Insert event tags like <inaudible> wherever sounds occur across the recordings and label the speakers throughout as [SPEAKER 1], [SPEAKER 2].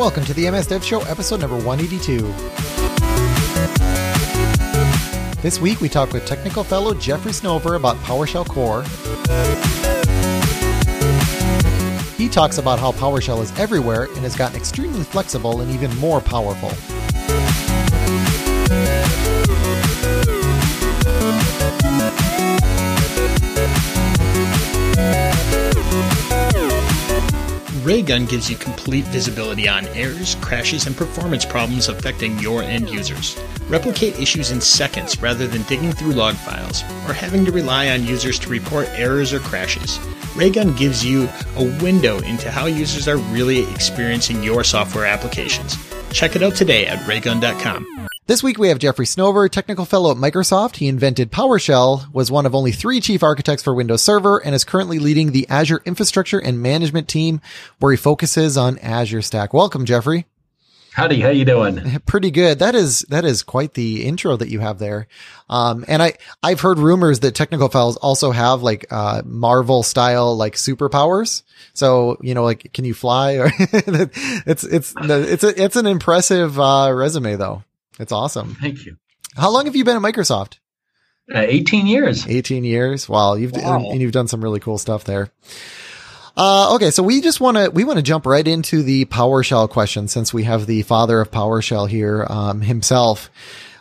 [SPEAKER 1] Welcome to the MS Dev Show, episode number 182. This week we talk with technical fellow Jeffrey Snover about PowerShell Core. He talks about how PowerShell is everywhere and has gotten extremely flexible and even more powerful.
[SPEAKER 2] Raygun gives you complete visibility on errors, crashes, and performance problems affecting your end users. Replicate issues in seconds rather than digging through log files or having to rely on users to report errors or crashes. Raygun gives you a window into how users are really experiencing your software applications. Check it out today at raygun.com.
[SPEAKER 1] This week we have Jeffrey Snover, technical fellow at Microsoft. He invented PowerShell, was one of only three chief architects for Windows Server, and is currently leading the Azure infrastructure and management team where he focuses on Azure Stack. Welcome, Jeffrey.
[SPEAKER 3] Howdy, how you doing?
[SPEAKER 1] Pretty good. That is that is quite the intro that you have there. Um, and I I've heard rumors that technical fellows also have like uh, Marvel style like superpowers. So you know, like can you fly? Or <laughs> it's it's it's a, it's an impressive uh, resume though. It's awesome.
[SPEAKER 3] Thank you.
[SPEAKER 1] How long have you been at Microsoft?
[SPEAKER 3] Uh, 18 years.
[SPEAKER 1] 18 years. Wow. You've, wow. and you've done some really cool stuff there. Uh, okay. So we just want to, we want to jump right into the PowerShell question since we have the father of PowerShell here, um, himself.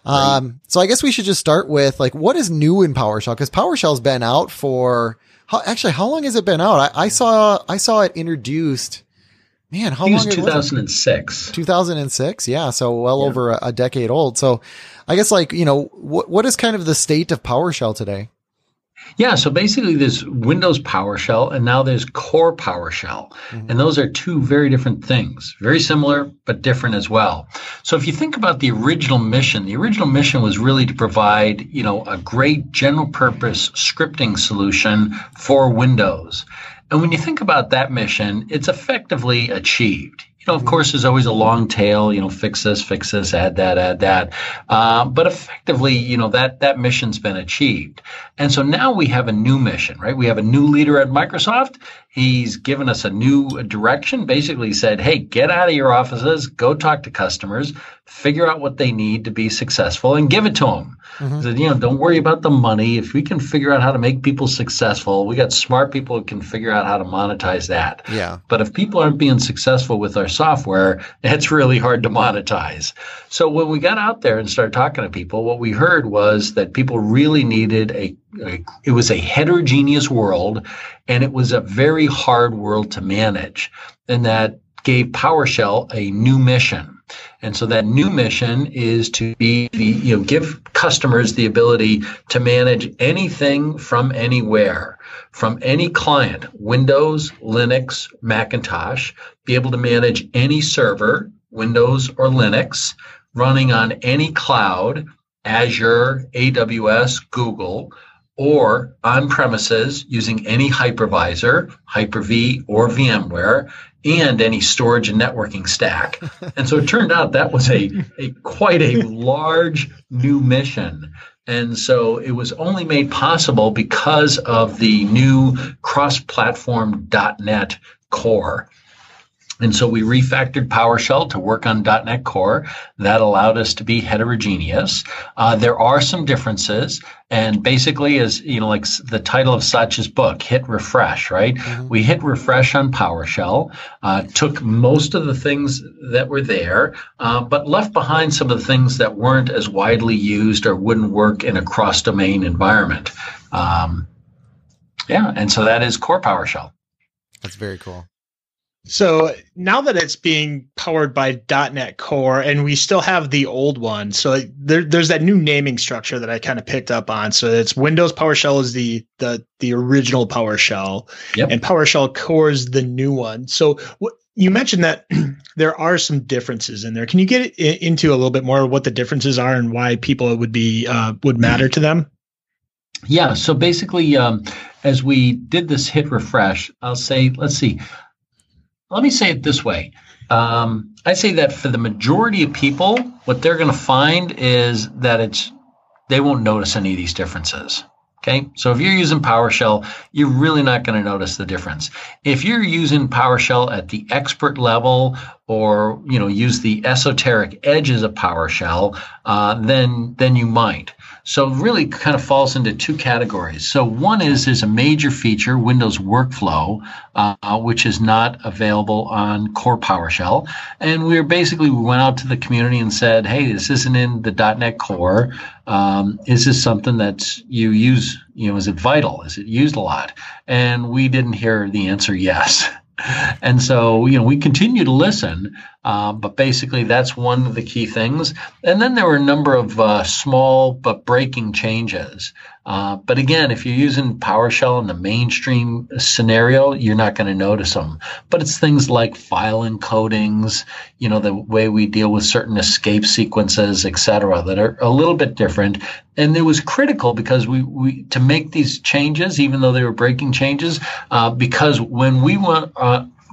[SPEAKER 1] Um, right. so I guess we should just start with like, what is new in PowerShell? Cause PowerShell's been out for, how, actually, how long has it been out? I, I saw, I saw it introduced Man, how long?
[SPEAKER 3] was 2006.
[SPEAKER 1] 2006. Yeah. So well yeah. over a, a, decade old. So I guess like, you know, what, what is kind of the state of PowerShell today?
[SPEAKER 3] Yeah, so basically there's Windows PowerShell and now there's Core PowerShell. Mm-hmm. And those are two very different things. Very similar, but different as well. So if you think about the original mission, the original mission was really to provide, you know, a great general purpose scripting solution for Windows. And when you think about that mission, it's effectively achieved. You know, of mm-hmm. course, there's always a long tail. You know, fix this, fix this, add that, add that. Uh, but effectively, you know that that mission's been achieved. And so now we have a new mission, right? We have a new leader at Microsoft. He's given us a new direction. Basically, said, "Hey, get out of your offices, go talk to customers, figure out what they need to be successful, and give it to them." Mm-hmm. Said, you know, don't worry about the money. If we can figure out how to make people successful, we got smart people who can figure out how to monetize that.
[SPEAKER 1] Yeah.
[SPEAKER 3] But if people aren't being successful with our software, <laughs> it's really hard to monetize. So when we got out there and started talking to people, what we heard was that people really needed a, a it was a heterogeneous world and it was a very hard world to manage. And that gave PowerShell a new mission. And so that new mission is to be the, you know, give customers the ability to manage anything from anywhere, from any client, Windows, Linux, Macintosh, be able to manage any server, Windows or Linux, running on any cloud, Azure, AWS, Google, or on premises using any hypervisor, Hyper-V or VMware, and any storage and networking stack. <laughs> And so it turned out that was a, a quite a large new mission. And so it was only made possible because of the new cross-platform .NET core. And so we refactored PowerShell to work on .NET Core. That allowed us to be heterogeneous. Uh, there are some differences, and basically, as you know, like the title of Satya's book, hit refresh. Right? Mm-hmm. We hit refresh on PowerShell, uh, took most of the things that were there, uh, but left behind some of the things that weren't as widely used or wouldn't work in a cross-domain environment. Um, yeah, and so that is core PowerShell.
[SPEAKER 1] That's very cool.
[SPEAKER 2] So now that it's being powered by .NET Core, and we still have the old one, so there, there's that new naming structure that I kind of picked up on. So it's Windows PowerShell is the the the original PowerShell, yep. and PowerShell Core is the new one. So what, you mentioned that <clears throat> there are some differences in there. Can you get into a little bit more what the differences are and why people would be uh, would matter to them?
[SPEAKER 3] Yeah. So basically, um, as we did this hit refresh, I'll say, let's see let me say it this way. Um, I say that for the majority of people, what they're going to find is that it's they won't notice any of these differences. Okay, so if you're using PowerShell, you're really not going to notice the difference. If you're using PowerShell at the expert level, or you know use the esoteric edges of PowerShell, uh, then then you might. So really kind of falls into two categories. So one is there's a major feature, Windows Workflow, uh, which is not available on core PowerShell. And we are basically, we went out to the community and said, hey, this isn't in the .NET Core. Um, is this something that you use, you know, is it vital? Is it used a lot? And we didn't hear the answer yes. <laughs> and so you know we continue to listen uh, but basically that's one of the key things. And then there were a number of uh, small but breaking changes. Uh, but again if you're using powershell in the mainstream scenario you're not going to notice them but it's things like file encodings you know the way we deal with certain escape sequences etc that are a little bit different. And it was critical because we, we to make these changes even though they were breaking changes uh, because when we went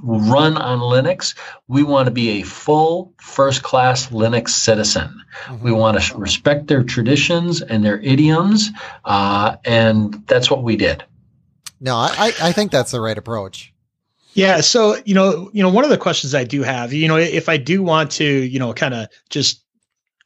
[SPEAKER 3] run on Linux, we want to be a full first class Linux citizen. Mm-hmm. We want to respect their traditions and their idioms, uh, and that's what we did.
[SPEAKER 1] No, I, I think that's the right approach.
[SPEAKER 2] Yeah. So, you know, you know, one of the questions I do have, you know, if I do want to, you know, kind of just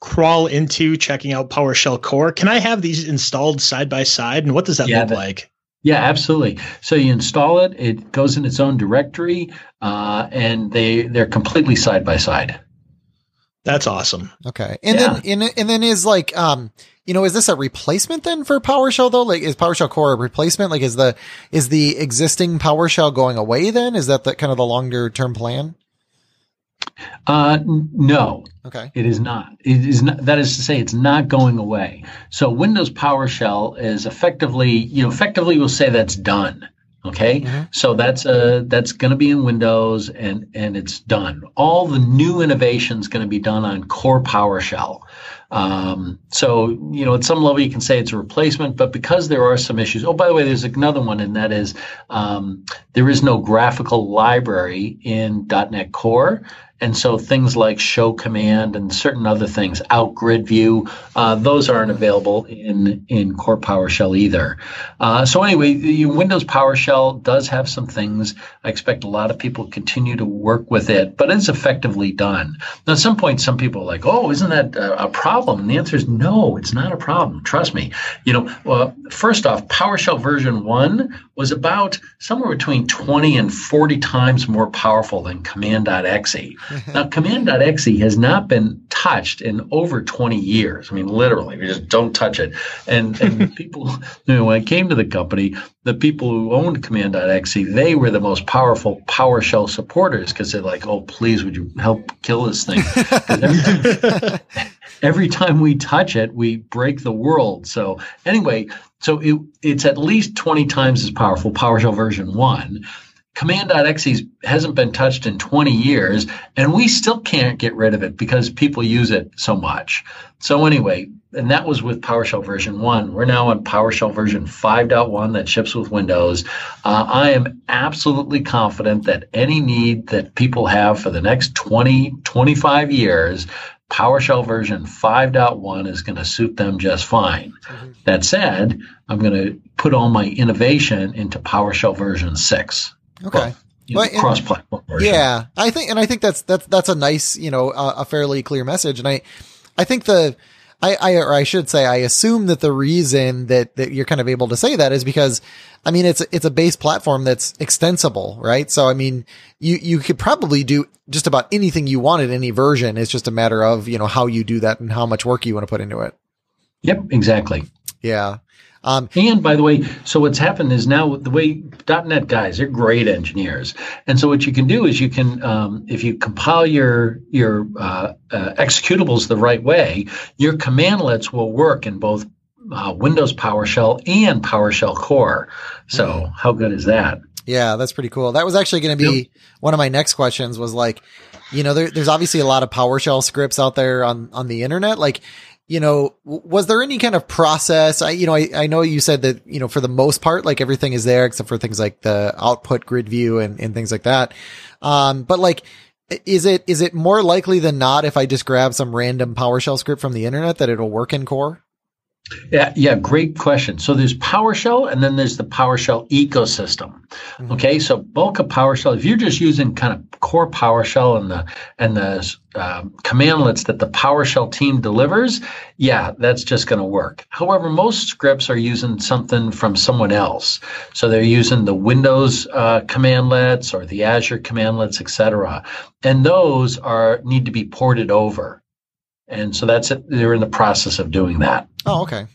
[SPEAKER 2] crawl into checking out PowerShell core, can I have these installed side by side? And what does that yeah, look that, like?
[SPEAKER 3] Yeah, absolutely. So you install it; it goes in its own directory, uh, and they they're completely side by side.
[SPEAKER 2] That's awesome.
[SPEAKER 1] Okay, and yeah. then and, and then is like um you know is this a replacement then for PowerShell though? Like is PowerShell Core a replacement? Like is the is the existing PowerShell going away then? Is that the kind of the longer term plan?
[SPEAKER 3] Uh, no.
[SPEAKER 1] Okay.
[SPEAKER 3] It is not. It is not. That is to say, it's not going away. So Windows PowerShell is effectively, you know, effectively we'll say that's done. Okay. Mm-hmm. So that's uh that's going to be in Windows and and it's done. All the new innovations going to be done on core PowerShell. Um, so, you know, at some level you can say it's a replacement, but because there are some issues. Oh, by the way, there's another one, and that is um, there is no graphical library in .NET Core. And so things like show command and certain other things, out grid view, uh, those aren't available in, in core PowerShell either. Uh, so anyway, Windows PowerShell does have some things. I expect a lot of people continue to work with it, but it's effectively done. Now, at some point, some people are like, oh, isn't that a, problem? And the answer is no, it's not a problem. Trust me. You know, well, first off, PowerShell version one was about somewhere between 20 and 40 times more powerful than command.exe. <laughs> now, command.exe has not been touched in over 20 years. I mean, literally, we just don't touch it. And, and <laughs> people, you know, when I came to the company, the people who owned command.exe, they were the most powerful PowerShell supporters because they're like, oh, please, would you help kill this thing? <laughs> Every time, we touch it, we break the world. So, anyway, so it, it's at least 20 times as powerful, PowerShell version 1. Command.exe hasn't been touched in 20 years, and we still can't get rid of it because people use it so much. So anyway, and that was with PowerShell version 1. We're now on PowerShell version 5.1 that ships with Windows. Uh, I am absolutely confident that any need that people have for the next 20, 25 years, PowerShell version 5.1 is going to suit them just fine. Mm-hmm. That said, I'm going to put all my innovation into PowerShell version 6.
[SPEAKER 1] Okay. Well,
[SPEAKER 3] know, cross-platform
[SPEAKER 1] version. Yeah, I think, and I think that's that's that's a nice, you know, a, a fairly clear message. And I, I think the, I, I, or I should say, I assume that the reason that, that you're kind of able to say that is because, I mean, it's, it's a base platform that's extensible, right? So, I mean, you, you could probably do just about anything you want in any version. It's just a matter of, you know, how you do that and how much work you want to put into it.
[SPEAKER 3] Yep, exactly.
[SPEAKER 1] Yeah.
[SPEAKER 3] Um, and by the way, so what's happened is now the way .NET guys, they're great engineers, and so what you can do is you can, um, if you compile your your uh, uh, executables the right way, your commandlets will work in both uh, Windows PowerShell and PowerShell Core. So mm-hmm. how good is that?
[SPEAKER 1] Yeah, that's pretty cool. That was actually going to be yep. one of my next questions. Was like, you know, there, there's obviously a lot of PowerShell scripts out there on on the internet. Like, you know, was there any kind of process? I, you know, I, I know you said that, you know, for the most part, like everything is there except for things like the output grid view and, and things like that. Um, but like, is it, is it more likely than not if I just grab some random PowerShell script from the internet that it'll work in core?
[SPEAKER 3] Yeah, yeah, great question. So there's PowerShell and then there's the PowerShell ecosystem. Mm-hmm. Okay, so bulk of PowerShell, if you're just using kind of core PowerShell and the and the uh, commandlets that the PowerShell team delivers, yeah, that's just going to work. However, most scripts are using something from someone else. So they're using the Windows uh, commandlets or the Azure commandlets, etc. And those are need to be ported over. And so that's it. They're in the process of doing that.
[SPEAKER 1] Oh, okay.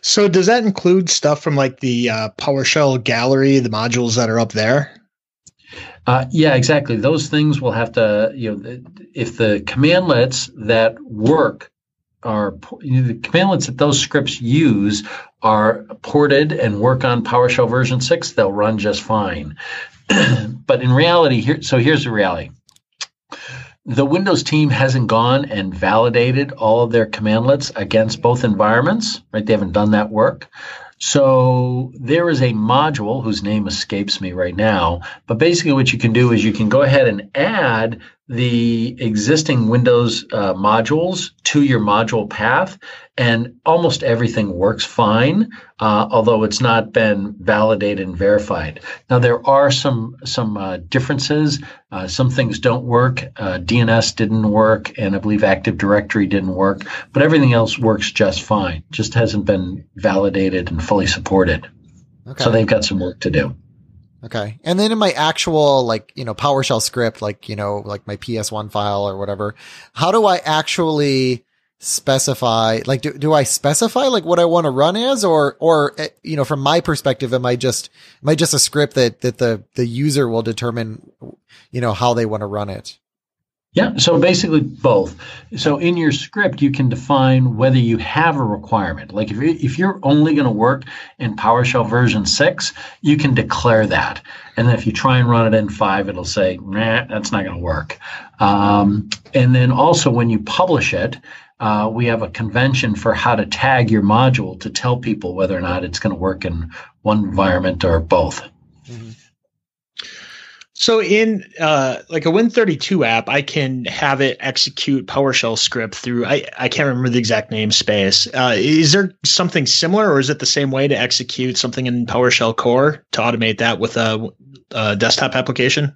[SPEAKER 2] So does that include stuff from like the uh, PowerShell gallery, the modules that are up there?
[SPEAKER 3] Uh, yeah, exactly. Those things will have to, you know, if the commandlets that work are you know, the commandlets that those scripts use are ported and work on PowerShell version six, they'll run just fine. <clears throat> but in reality, here, so here's the reality the Windows team hasn't gone and validated all of their commandlets against both environments, right? They haven't done that work. So there is a module whose name escapes me right now, but basically what you can do is you can go ahead and add the existing Windows uh, modules to your module path, and almost everything works fine, uh, although it's not been validated and verified. Now there are some some uh, differences. Uh, some things don't work. Uh, DNS didn't work, and I believe Active Directory didn't work, but everything else works just fine. Just hasn't been validated and fully supported. Okay. So they've got some work to do.
[SPEAKER 1] Okay. And then in my actual, like, you know, PowerShell script, like, you know, like my PS1 file or whatever, how do I actually specify, like, do, do I specify like what I want to run as or, or, eh, you know, from my perspective, am I just, am I just a script that, that the, the user will determine, you know, how they want to run it?
[SPEAKER 3] Yeah, so basically both. So in your script, you can define whether you have a requirement. Like if, you, if you're only going to work in PowerShell version 6, you can declare that. And then if you try and run it in 5, it'll say, nah, that's not going to work. Um, and then also when you publish it, uh, we have a convention for how to tag your module to tell people whether or not it's going to work in one environment or both. Mm-hmm.
[SPEAKER 2] So in uh, like a Win32 app, I can have it execute PowerShell script through. I, I can't remember the exact namespace. Uh, is there something similar, or is it the same way to execute something in PowerShell Core to automate that with a, a desktop application?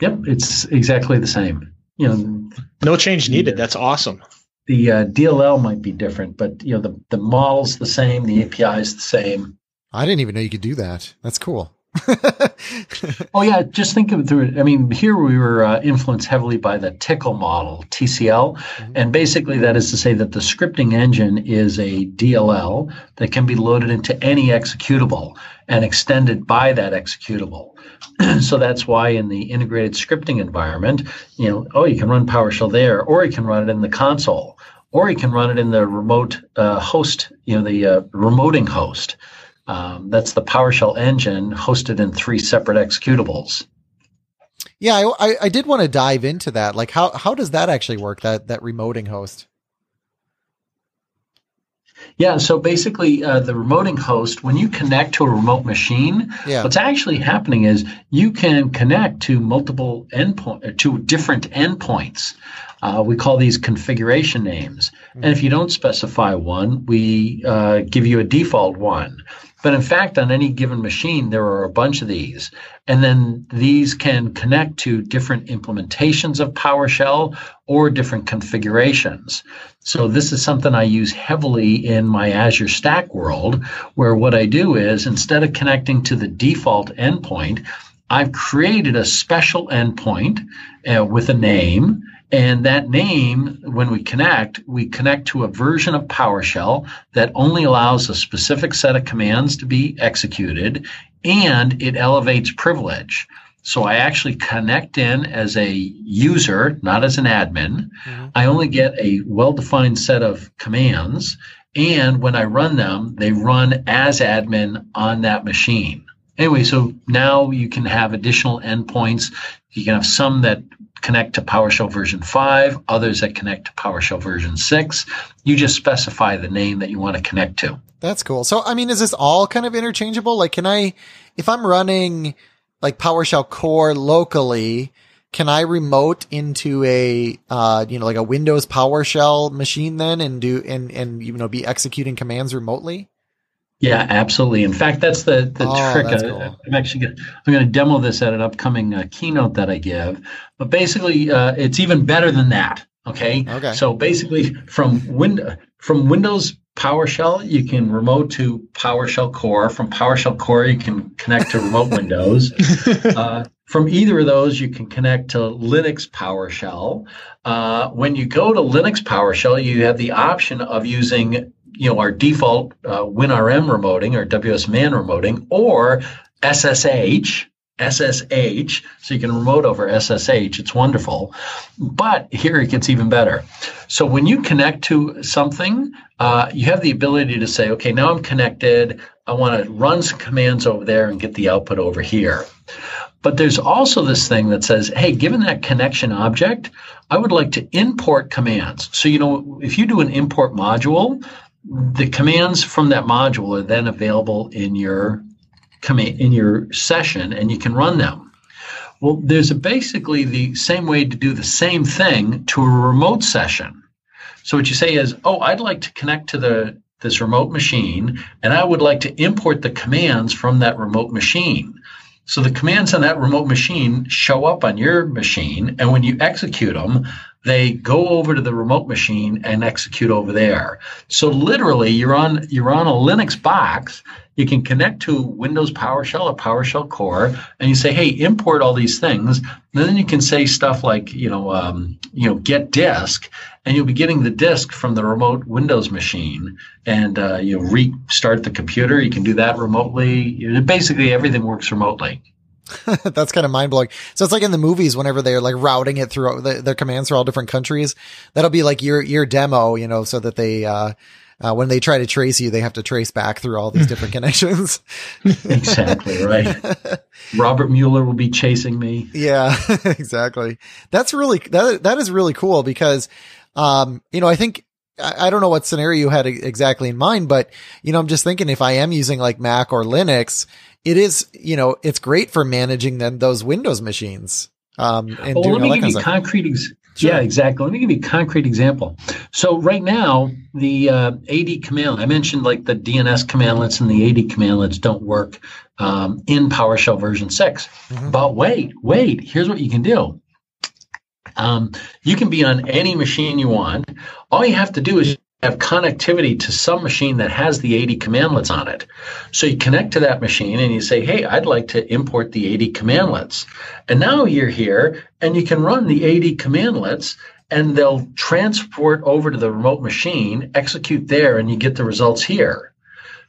[SPEAKER 3] Yep, it's exactly the same. You know,
[SPEAKER 2] no change needed. That's awesome.
[SPEAKER 3] The uh, DLL might be different, but you know the the model's the same, the API is the same.
[SPEAKER 1] I didn't even know you could do that. That's cool. <laughs>
[SPEAKER 3] oh yeah, just think of it through. I mean, here we were uh, influenced heavily by the TCL model, TCL, mm-hmm. and basically that is to say that the scripting engine is a DLL that can be loaded into any executable and extended by that executable. <clears throat> so that's why in the integrated scripting environment, you know, oh, you can run PowerShell there, or you can run it in the console, or you can run it in the remote uh, host, you know, the uh, remoting host. Um, that's the PowerShell engine hosted in three separate executables.
[SPEAKER 1] Yeah, I, I, did want to dive into that. Like, how how does that actually work? That that remoting host.
[SPEAKER 3] Yeah, so basically, uh, the remoting host, when you connect to a remote machine, yeah. what's actually happening is you can connect to multiple endpoint uh, to different endpoints. Uh, we call these configuration names, mm-hmm. and if you don't specify one, we uh, give you a default one. But in fact, on any given machine, there are a bunch of these. And then these can connect to different implementations of PowerShell or different configurations. So this is something I use heavily in my Azure Stack world, where what I do is instead of connecting to the default endpoint, I've created a special endpoint uh, with a name and that name, when we connect, we connect to a version of PowerShell that only allows a specific set of commands to be executed and it elevates privilege. So I actually connect in as a user, not as an admin. Mm-hmm. I only get a well defined set of commands. And when I run them, they run as admin on that machine. Anyway, so now you can have additional endpoints. You can have some that connect to PowerShell version 5, others that connect to PowerShell version 6. You just specify the name that you want to connect to.
[SPEAKER 1] That's cool. So, I mean, is this all kind of interchangeable? Like, can I, if I'm running like PowerShell core locally, can I remote into a, uh, you know, like a Windows PowerShell machine then and do, and, and, you know, be executing commands remotely?
[SPEAKER 3] Yeah, absolutely. In fact, that's the, the oh, trick. I, cool. I'm actually gonna, I'm going to demo this at an upcoming uh, keynote that I give. But basically, uh, it's even better than that. Okay.
[SPEAKER 1] Okay.
[SPEAKER 3] So basically, from Windows from Windows PowerShell, you can remote to PowerShell Core. From PowerShell Core, you can connect to remote <laughs> Windows. <laughs> Uh, from either of those, you can connect to Linux PowerShell. Uh, when you go to Linux PowerShell, you have the option of using you know our default uh, WinRM remoting or WSMan remoting or SSH SSH, so you can remote over SSH. It's wonderful. But here it gets even better. So when you connect to something, uh, you have the ability to say, okay, now I'm connected. I want to run some commands over there and get the output over here. But there's also this thing that says, hey, given that connection object, I would like to import commands. So, you know, if you do an import module, the commands from that module are then available in your in your session and you can run them. Well, there's basically the same way to do the same thing to a remote session. So what you say is, "Oh, I'd like to connect to the this remote machine and I would like to import the commands from that remote machine." So the commands on that remote machine show up on your machine and when you execute them, they go over to the remote machine and execute over there. So literally you're on you're on a Linux box you can connect to Windows PowerShell or PowerShell Core, and you say, "Hey, import all these things." And then you can say stuff like, you know, um, you know, get disk, and you'll be getting the disk from the remote Windows machine, and uh, you restart the computer. You can do that remotely. Basically, everything works remotely. <laughs>
[SPEAKER 1] That's kind of mind blowing. So it's like in the movies, whenever they're like routing it through the, their commands for all different countries, that'll be like your, your demo, you know, so that they, uh, uh, when they try to trace you, they have to trace back through all these different <laughs> connections. <laughs>
[SPEAKER 3] exactly right. Robert Mueller will be chasing me.
[SPEAKER 1] Yeah, exactly. That's really that that is really cool because, um, you know, I think I, I don't know what scenario you had exactly in mind, but you know, I'm just thinking if I am using like Mac or Linux, it is you know it's great for managing then those Windows machines. Um,
[SPEAKER 3] and well, let me give you concrete. Ex- Sure. Yeah, exactly. Let me give you a concrete example. So right now, the uh, AD command, I mentioned like the DNS commandlets and the AD commandlets don't work um, in PowerShell version 6. Mm-hmm. But wait, wait, here's what you can do. Um, you can be on any machine you want. All you have to do is have connectivity to some machine that has the AD commandlets on it. So you connect to that machine and you say, Hey, I'd like to import the AD commandlets. And now you're here and you can run the AD commandlets and they'll transport over to the remote machine, execute there, and you get the results here.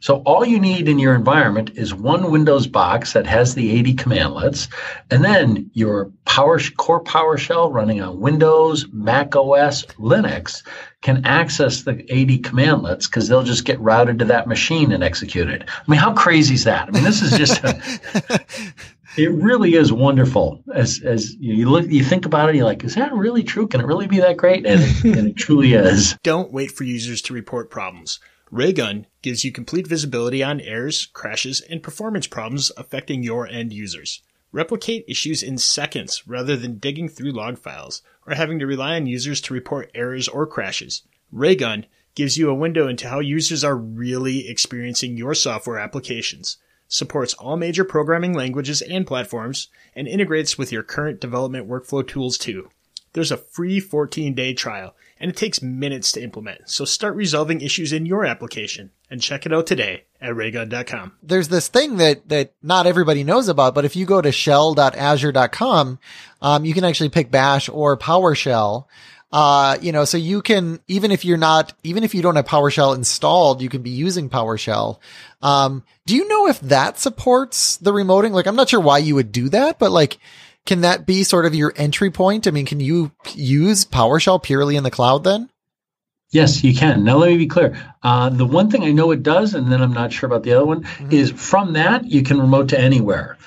[SPEAKER 3] So all you need in your environment is one Windows box that has the AD commandlets, and then your Power Core PowerShell running on Windows, Mac OS, Linux can access the AD commandlets because they'll just get routed to that machine and executed. I mean, how crazy is that? I mean, this is just. A, <laughs> it really is wonderful. As as you look, you think about it, you're like, is that really true? Can it really be that great? And and it truly is.
[SPEAKER 2] Don't wait for users to report problems. Raygun gives you complete visibility on errors, crashes, and performance problems affecting your end users. Replicate issues in seconds rather than digging through log files or having to rely on users to report errors or crashes. Raygun gives you a window into how users are really experiencing your software applications, supports all major programming languages and platforms, and integrates with your current development workflow tools too. There's a free 14 day trial and it takes minutes to implement. So start resolving issues in your application and check it out today at raygun.com.
[SPEAKER 1] There's this thing that, that not everybody knows about, but if you go to shell.azure.com, um, you can actually pick bash or PowerShell. Uh, you know, so you can, even if you're not, even if you don't have PowerShell installed, you can be using PowerShell. Um, do you know if that supports the remoting? Like, I'm not sure why you would do that, but like, can that be sort of your entry point? I mean, can you use PowerShell purely in the cloud then?
[SPEAKER 3] Yes, you can. Now, let me be clear. Uh, the one thing I know it does, and then I'm not sure about the other one, mm-hmm. is from that, you can remote to anywhere.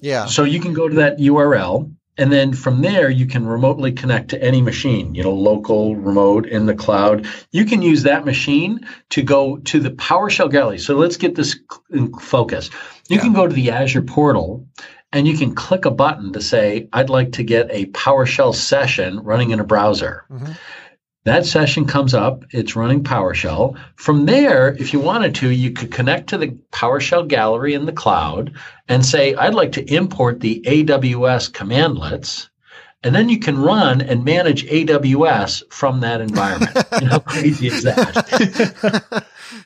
[SPEAKER 1] Yeah.
[SPEAKER 3] So you can go to that URL, and then from there, you can remotely connect to any machine, you know, local, remote, in the cloud. You can use that machine to go to the PowerShell gallery. So let's get this in focus. You yeah. can go to the Azure portal and you can click a button to say, I'd like to get a PowerShell session running in a browser. Mm-hmm. That session comes up, it's running PowerShell. From there, if you wanted to, you could connect to the PowerShell gallery in the cloud and say, I'd like to import the AWS commandlets. And then you can run and manage AWS from that environment. How crazy is that? <laughs>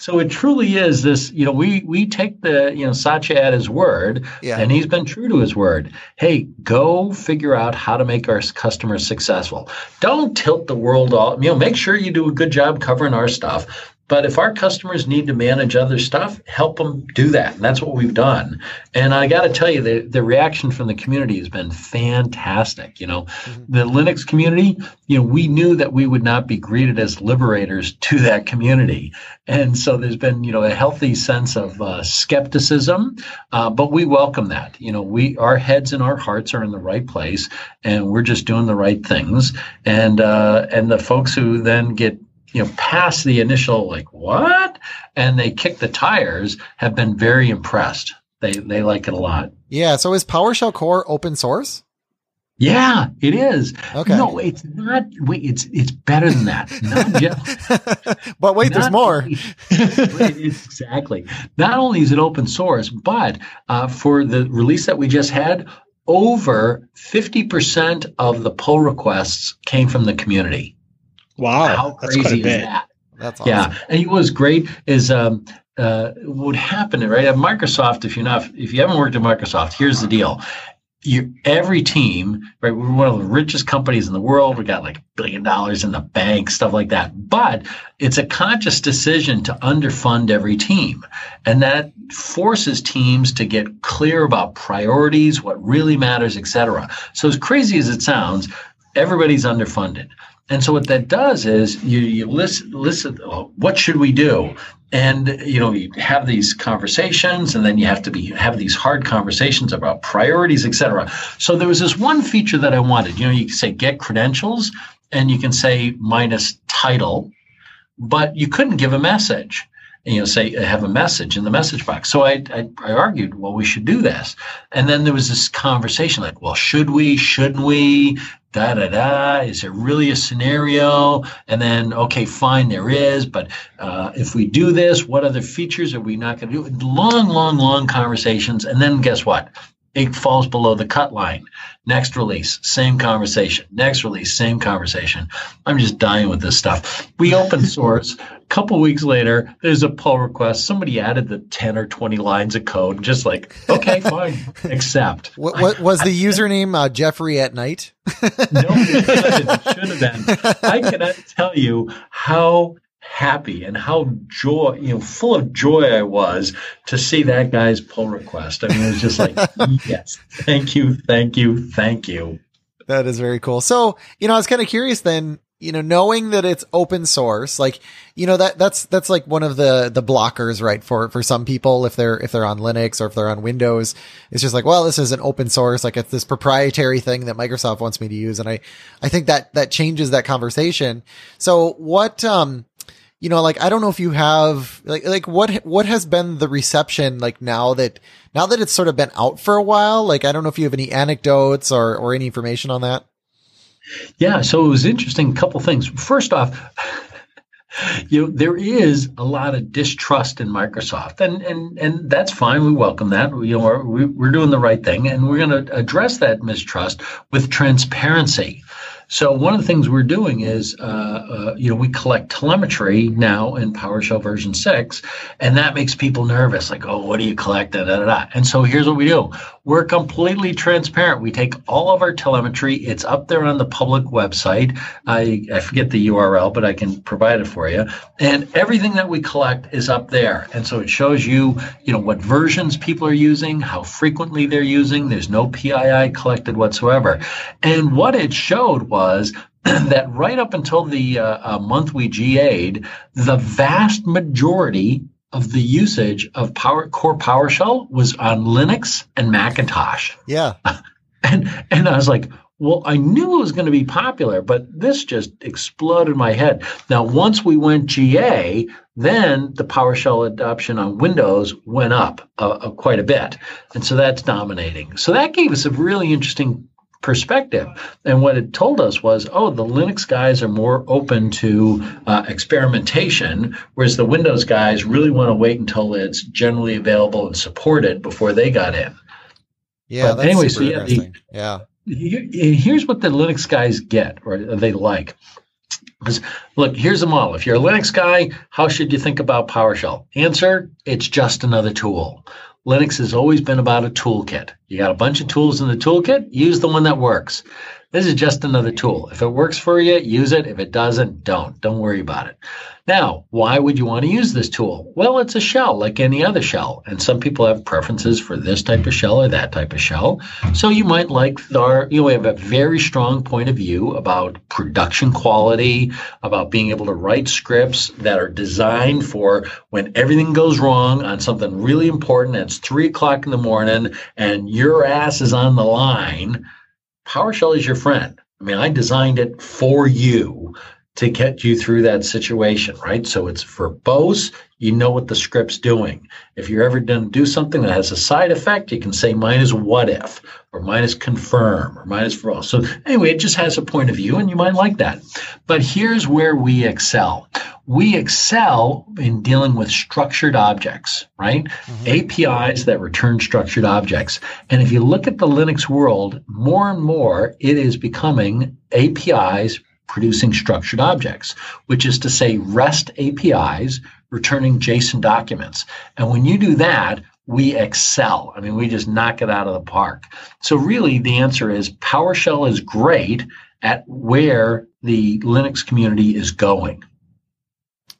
[SPEAKER 3] So it truly is this, you know, we we take the, you know, Satya at his word, yeah. and he's been true to his word. Hey, go figure out how to make our customers successful. Don't tilt the world off, you know, make sure you do a good job covering our stuff. But if our customers need to manage other stuff, help them do that. And that's what we've done. And I got to tell you, the, the reaction from the community has been fantastic. You know, mm-hmm. the Linux community, you know, we knew that we would not be greeted as liberators <laughs> to that community. And so there's been, you know, a healthy sense of uh, skepticism, uh, but we welcome that. You know, we, our heads and our hearts are in the right place and we're just doing the right things. And, uh, and the folks who then get you know, past the initial like what, and they kick the tires, have been very impressed. They they like it a lot.
[SPEAKER 1] Yeah. So is PowerShell Core open source?
[SPEAKER 3] Yeah, it is. Okay. No, it's not. Wait, it's it's better than that. <laughs> Not
[SPEAKER 1] just, but wait, there's more.
[SPEAKER 3] exactly. Not only is it open source, but uh, for the release that we just had, over fifty percent of the pull requests came from the community.
[SPEAKER 2] Wow, how crazy is that?
[SPEAKER 3] That's awesome. Yeah, and what was great is um, uh, what happened right at Microsoft. If you're not, if you haven't worked at Microsoft, here's the deal: you every team, right? We're one of the richest companies in the world. We got like a billion dollars in the bank, stuff like that. But it's a conscious decision to underfund every team. And that forces teams to get clear about priorities, what really matters, et cetera. So as crazy as it sounds, everybody's underfunded. And so what that does is you, you listen, listen, what should we do? And, you know, you have these conversations and then you have to be, have these hard conversations about priorities, et cetera. So there was this one feature that I wanted, you know, you can say get credentials and you can say minus title, but you couldn't give a message And, you know, say uh, have a message in the message box. So I, I, I argued, well, we should do this. And then there was this conversation like, well, should we? Shouldn't we? Da da da. Is there really a scenario? And then, okay, fine, there is. But uh, if we do this, what other features are we not going to do? Long, long, long conversations. And then guess what? It falls below the cut line. Next release, same conversation. Next release, same conversation. I'm just dying with this stuff. We open <laughs> source. A couple weeks later, there's a pull request. Somebody added the 10 or 20 lines of code. Just like, okay, <laughs> fine, accept.
[SPEAKER 1] What, what was the username? Uh, Jeffrey at night? no,
[SPEAKER 3] it should <laughs> have been. I cannot tell you how happy and how joy, you know, full of joy I was to see that guy's pull request. I mean, it was just like, <laughs> yes, thank you, thank you, thank you.
[SPEAKER 1] That is very cool. So, you know, I was kind of curious then, you know, knowing that it's open source, like, you know, that, that's, that's like one of the, the blockers, right? For, for some people, if they're, if they're on Linux or if they're on Windows, it's just like, well, this is an open source, like it's this proprietary thing that Microsoft wants me to use. And I, I think that, that changes that conversation. So what, um, you know, like I don't know if you have like like what what has been the reception like now that now that it's sort of been out for a while. Like I don't know if you have any anecdotes or or any information on that.
[SPEAKER 3] Yeah, so it was interesting. A couple things. First off. <laughs> you know there is a lot of distrust in Microsoft, and and and that's fine. We welcome that. You know, we're, we're doing the right thing, and we're going to address that mistrust with transparency. So one of the things we're doing is, uh, uh, you know, we collect telemetry now in PowerShell version six, and that makes people nervous. Like, oh, what do you collect? Da, da, da, da. And so here's what we do: we're completely transparent. We take all of our telemetry. It's up there on the public website. I I forget the URL, but I can provide it for you. And everything that we collect is up there. And so it shows you, you know, what versions people are using, how frequently they're using. There's no PII collected whatsoever. And what it showed was <clears throat> that right up until the uh, uh, month we GA'd, the vast majority of the usage of Power Core PowerShell was on Linux and Macintosh.
[SPEAKER 1] Yeah. <laughs>
[SPEAKER 3] and and I was like, well, I knew it was going to be popular, but this just exploded my head. Now, once we went GA, then the PowerShell adoption on Windows went up uh, uh, quite a bit. And so that's dominating. So that gave us a really interesting perspective. And what it told us was, oh, the Linux guys are more open to uh, experimentation, whereas the Windows guys really want to wait until it's generally available and supported before they got in.
[SPEAKER 1] Yeah. But anyway, so yeah, the, yeah.
[SPEAKER 3] Here's what the Linux guys get or they like. Because look, here's the model. If you're a Linux guy, how should you think about PowerShell? Answer: It's just another tool. Linux has always been about a toolkit. You got a bunch of tools in the toolkit, use the one that works. This is just another tool. If it works for you, use it. If it doesn't, don't. Don't worry about it. Now, why would you want to use this tool? Well, it's a shell like any other shell. And some people have preferences for this type of shell or that type of shell. So you might like our, you know, we have a very strong point of view about production quality, about being able to write scripts that are designed for when everything goes wrong on something really important. It's three o'clock in the morning and your ass is on the line PowerShell is your friend. I mean, I designed it for you to get you through that situation, right? So it's verbose. You know what the script's doing. If you're ever going to do something that has a side effect, you can say minus what if, or minus confirm, or minus for all. So anyway, it just has a point of view, and you might like that. But here's where we excel we excel in dealing with structured objects, right? Mm-hmm. APIs that return structured objects. And if you look at the Linux world, more and more it is becoming APIs producing structured objects, which is to say REST APIs returning JSON documents. And when you do that, we excel. I mean, we just knock it out of the park. So really the answer is PowerShell is great at where the Linux community is going.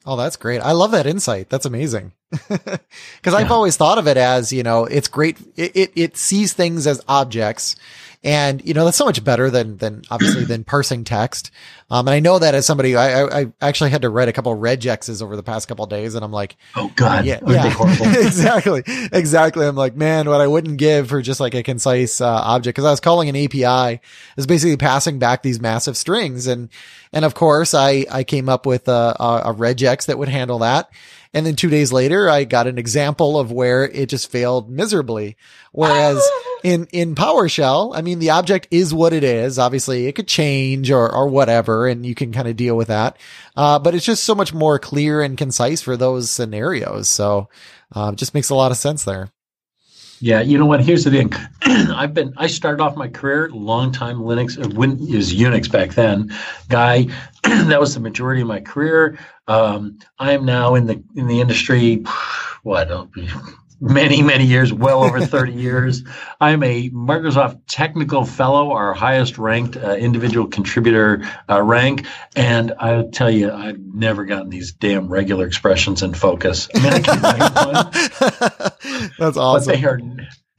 [SPEAKER 1] Oh, that's great. I love that insight. That's amazing. <laughs> Because yeah. I've always thought of it as, you know, it's great. It, it, it, sees things as objects and, you know, that's so much better than, than obviously than parsing text. Um, and I know that as somebody, I, I, I actually had to write a couple regexes over the past couple days and I'm like,
[SPEAKER 3] Oh God.
[SPEAKER 1] Yeah. yeah. <laughs> exactly. Exactly. I'm like, man, what I wouldn't give for just like a concise, uh, object. Cause I was calling an API is basically passing back these massive strings. And, and of course I, I came up with a, a, a regex that would handle that. And then two days later, I got an example of where it just failed miserably. Whereas <laughs> in, in PowerShell, I mean, the object is what it is. Obviously it could change or, or whatever, and you can kind of deal with that. Uh, but it's just so much more clear and concise for those scenarios. So, uh, just makes a lot of sense there.
[SPEAKER 3] Yeah, you know what? Here's the thing. <clears throat> I've been I started off my career long time Linux uh, when was Unix back then. Guy, <clears throat> that was the majority of my career. Um, I am now in the in the industry. <sighs> What? Many, many years, well over 30 years. I'm a Microsoft Technical Fellow, our highest ranked uh, individual contributor uh, rank. And I'll tell you, I've never gotten these damn regular expressions in focus. I mean, I
[SPEAKER 1] one. <laughs> That's awesome.
[SPEAKER 3] But they are,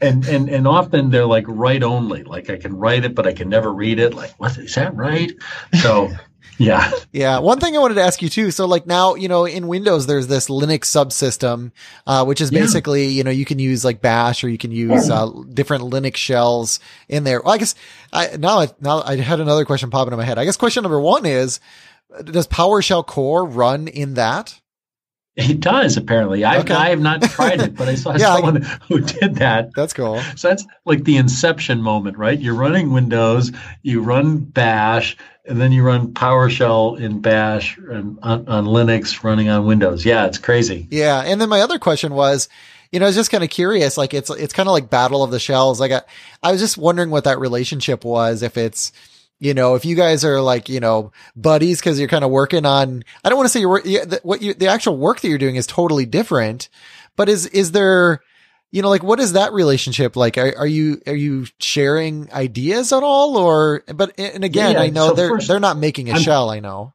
[SPEAKER 3] and, and, and often they're like write only. Like I can write it, but I can never read it. Like, what is that right? So, yeah.
[SPEAKER 1] Yeah. One thing I wanted to ask you too. So like now, you know, in Windows, there's this Linux subsystem, uh, which is basically, yeah. you know, you can use like bash or you can use, uh, different Linux shells in there. Well, I guess I, now, I, now I had another question pop into my head. I guess question number one is, does PowerShell core run in that?
[SPEAKER 3] It does apparently. I, okay. I have not tried it, but I saw <laughs> yeah, someone I, <laughs> who did that.
[SPEAKER 1] That's cool.
[SPEAKER 3] So that's like the inception moment, right? You're running Windows, you run Bash, and then you run PowerShell in Bash and on, on Linux running on Windows. Yeah, it's crazy.
[SPEAKER 1] Yeah, and then my other question was, you know, I was just kind of curious. Like it's it's kind of like Battle of the Shells. Like I, I was just wondering what that relationship was. If it's you know, if you guys are like, you know, buddies because you're kind of working on, I don't want to say you're, what you, the actual work that you're doing is totally different, but is, is there, you know, like what is that relationship like? Are, are you, are you sharing ideas at all or, but, and again, yeah, I know so they're, they they're not making a I'm, shell. I know.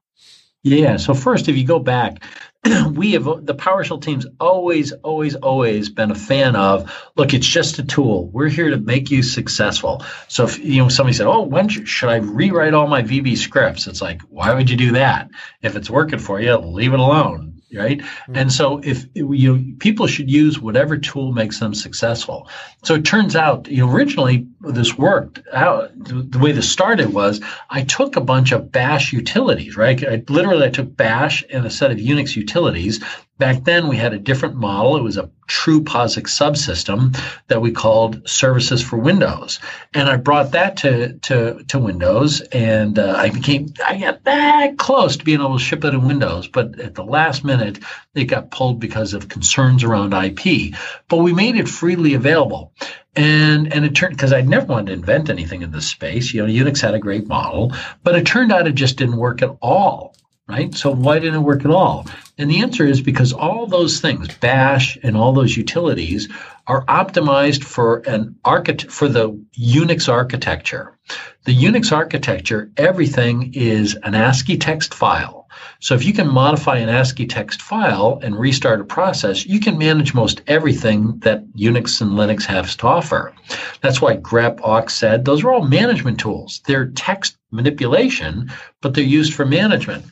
[SPEAKER 3] Yeah. So first, if you go back, <clears throat> we have the PowerShell team's always, always, always been a fan of. Look, it's just a tool. We're here to make you successful. So if you know somebody said, "Oh, when should, I rewrite all my VB scripts?" It's like, why would you do that? If it's working for you, leave it alone. Right? Mm-hmm. And so if you people should use whatever tool makes them successful. So it turns out, you know, originally this worked out. The way this started was I took a bunch of Bash utilities, right? I literally I took Bash and a set of Unix utilities Back then, we had a different model. It was a true POSIX subsystem that we called Services for Windows, and I brought that to to, to Windows, and uh, I became I got that close to being able to ship it in Windows, but at the last minute, it got pulled because of concerns around IP. But we made it freely available, and and it turned because I'd never wanted to invent anything in this space. You know, Unix had a great model, but it turned out it just didn't work at all right? So why didn't it work at all? And the answer is because all those things, Bash and all those utilities, are optimized for an architect for the Unix architecture. The Unix architecture, everything is an ASCII text file. So if you can modify an ASCII text file and restart a process, you can manage most everything that Unix and Linux has to offer. That's why grep, awk, sed, those are all management tools. They're text manipulation, but they're used for management.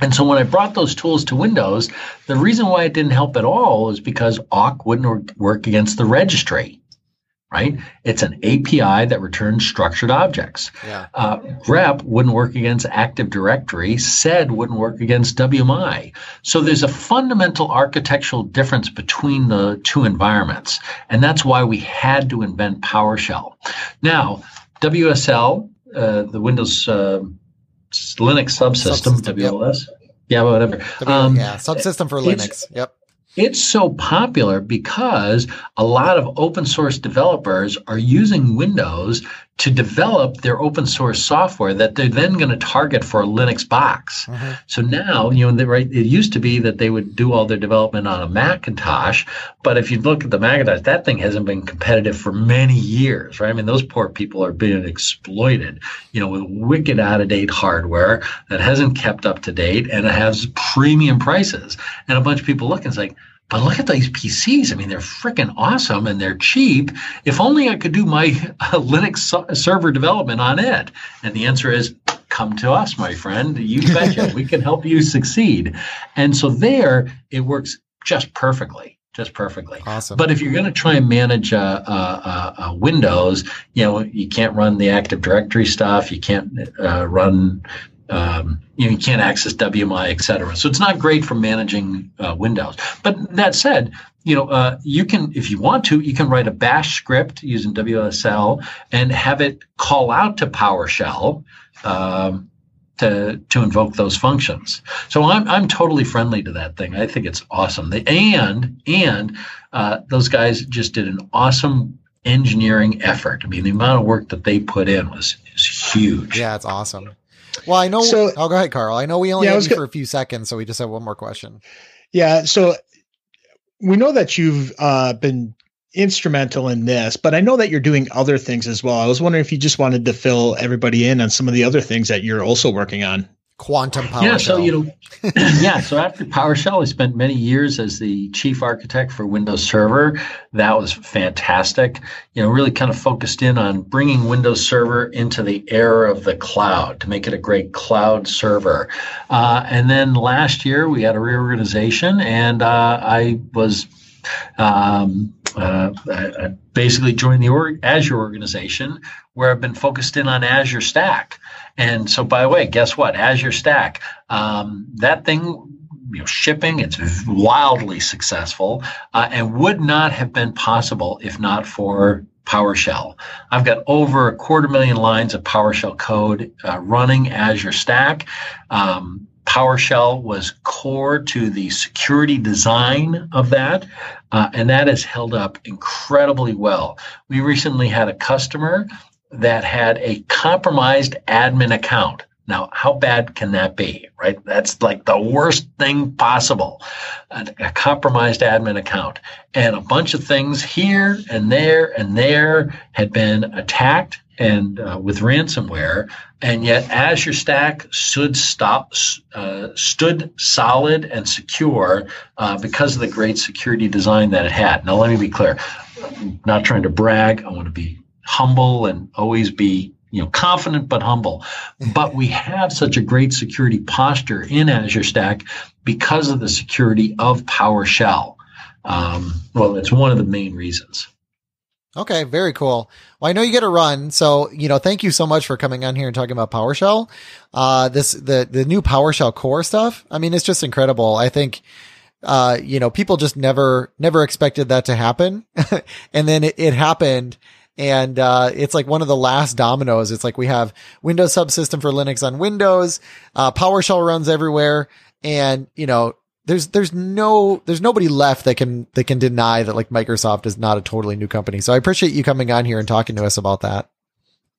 [SPEAKER 3] And so when I brought those tools to Windows, the reason why it didn't help at all is because awk wouldn't work against the registry, right? It's an API that returns structured objects. Yeah. Uh, grep wouldn't work against Active Directory. SED wouldn't work against WMI. So there's a fundamental architectural difference between the two environments. And that's why we had to invent PowerShell. Now, WSL, uh, the Windows uh, Linux subsystem, subsystem WLS. Yep. Yeah, whatever.
[SPEAKER 1] Um, yeah, subsystem for Linux. Yep.
[SPEAKER 3] It's so popular because a lot of open source developers are using Windows to develop their open source software that they're then going to target for a Linux box. Mm-hmm. So now, you know, right, it used to be that they would do all their development on a Macintosh, but if you look at the Macintosh, that thing hasn't been competitive for many years, right? I mean, those poor people are being exploited, you know, with wicked out of date hardware that hasn't kept up to date and it has premium prices. And a bunch of people look and say, but look at these PCs. I mean, they're freaking awesome and they're cheap. If only I could do my uh, Linux so- server development on it. And the answer is come to us, my friend. You betcha. <laughs> we can help you succeed. And so there, it works just perfectly just perfectly.
[SPEAKER 1] Awesome.
[SPEAKER 3] But if you're going to try and manage uh, uh, uh, Windows, you know you can't run the Active Directory stuff. You can't uh, run um, you, can't access WMI, et cetera. So it's not great for managing uh, Windows. But that said, you know, uh, you can, if you want to, you can write a bash script using WSL and have it call out to PowerShell um, to to invoke those functions. So I'm I'm totally friendly to that thing. I think it's awesome. And and uh, those guys just did an awesome engineering effort. I mean, the amount of work that they put in was is huge.
[SPEAKER 1] Yeah, it's awesome. Well, I know. So, oh, go ahead, Carl. I know we only yeah, have you for a few seconds, so we just have one more question.
[SPEAKER 2] Yeah. So we know that you've uh, been instrumental in this, but I know that you're doing other things as well. I was wondering if you just wanted to fill everybody in on some of the other things that you're also working on
[SPEAKER 1] quantum PowerShell.
[SPEAKER 3] Yeah, so you know, <clears throat> yeah. So after PowerShell, I spent many years as the chief architect for Windows Server. That was fantastic. You know, really kind of focused in on bringing Windows Server into the era of the cloud to make it a great cloud server. Uh, and then last year we had a reorganization, and uh, I was. Um, uh, I basically joined the org- Azure organization, where I've been focused in on Azure Stack. And so, by the way, guess what? Azure Stack, um, that thing, you know, shipping, it's wildly successful uh, and would not have been possible if not for PowerShell. I've got over a quarter million lines of PowerShell code uh, running Azure Stack. Um, PowerShell was core to the security design of that, uh, and that has held up incredibly well. We recently had a customer that had a compromised admin account. Now, how bad can that be, right? That's like the worst thing possible. A, compromised admin account. And a bunch of things here and there and there had been attacked and uh, with ransomware. And yet Azure Stack stood, stop, uh, stood solid and secure uh, because of the great security design that it had. Now, let me be clear. I'm not trying to brag. I want to be humble and always be you know confident but humble but we have such a great security posture in azure stack because of the security of powershell um, well it's one of the main reasons
[SPEAKER 1] Okay, very cool. Well, I know you get a run, so you know, thank you so much for coming on here and talking about PowerShell. Uh, this the the new PowerShell core stuff. I mean, it's just incredible. I think, uh, you know, people just never never expected that to happen, <laughs> and then it, it happened, and uh, it's like one of the last dominoes. It's like we have Windows subsystem for Linux on Windows, uh, PowerShell runs everywhere, and you know, there's there's no there's nobody left that can that can deny that like Microsoft is not a totally new company. So I appreciate you coming on here and talking to us about that.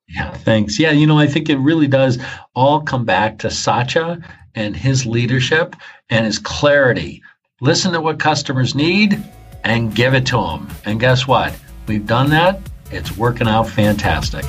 [SPEAKER 3] Yeah, thanks. Yeah, you know, I think it really does all come back to Satya and his leadership and his clarity. Listen to what customers need and give it to them. And guess what? We've done that. It's working out fantastic.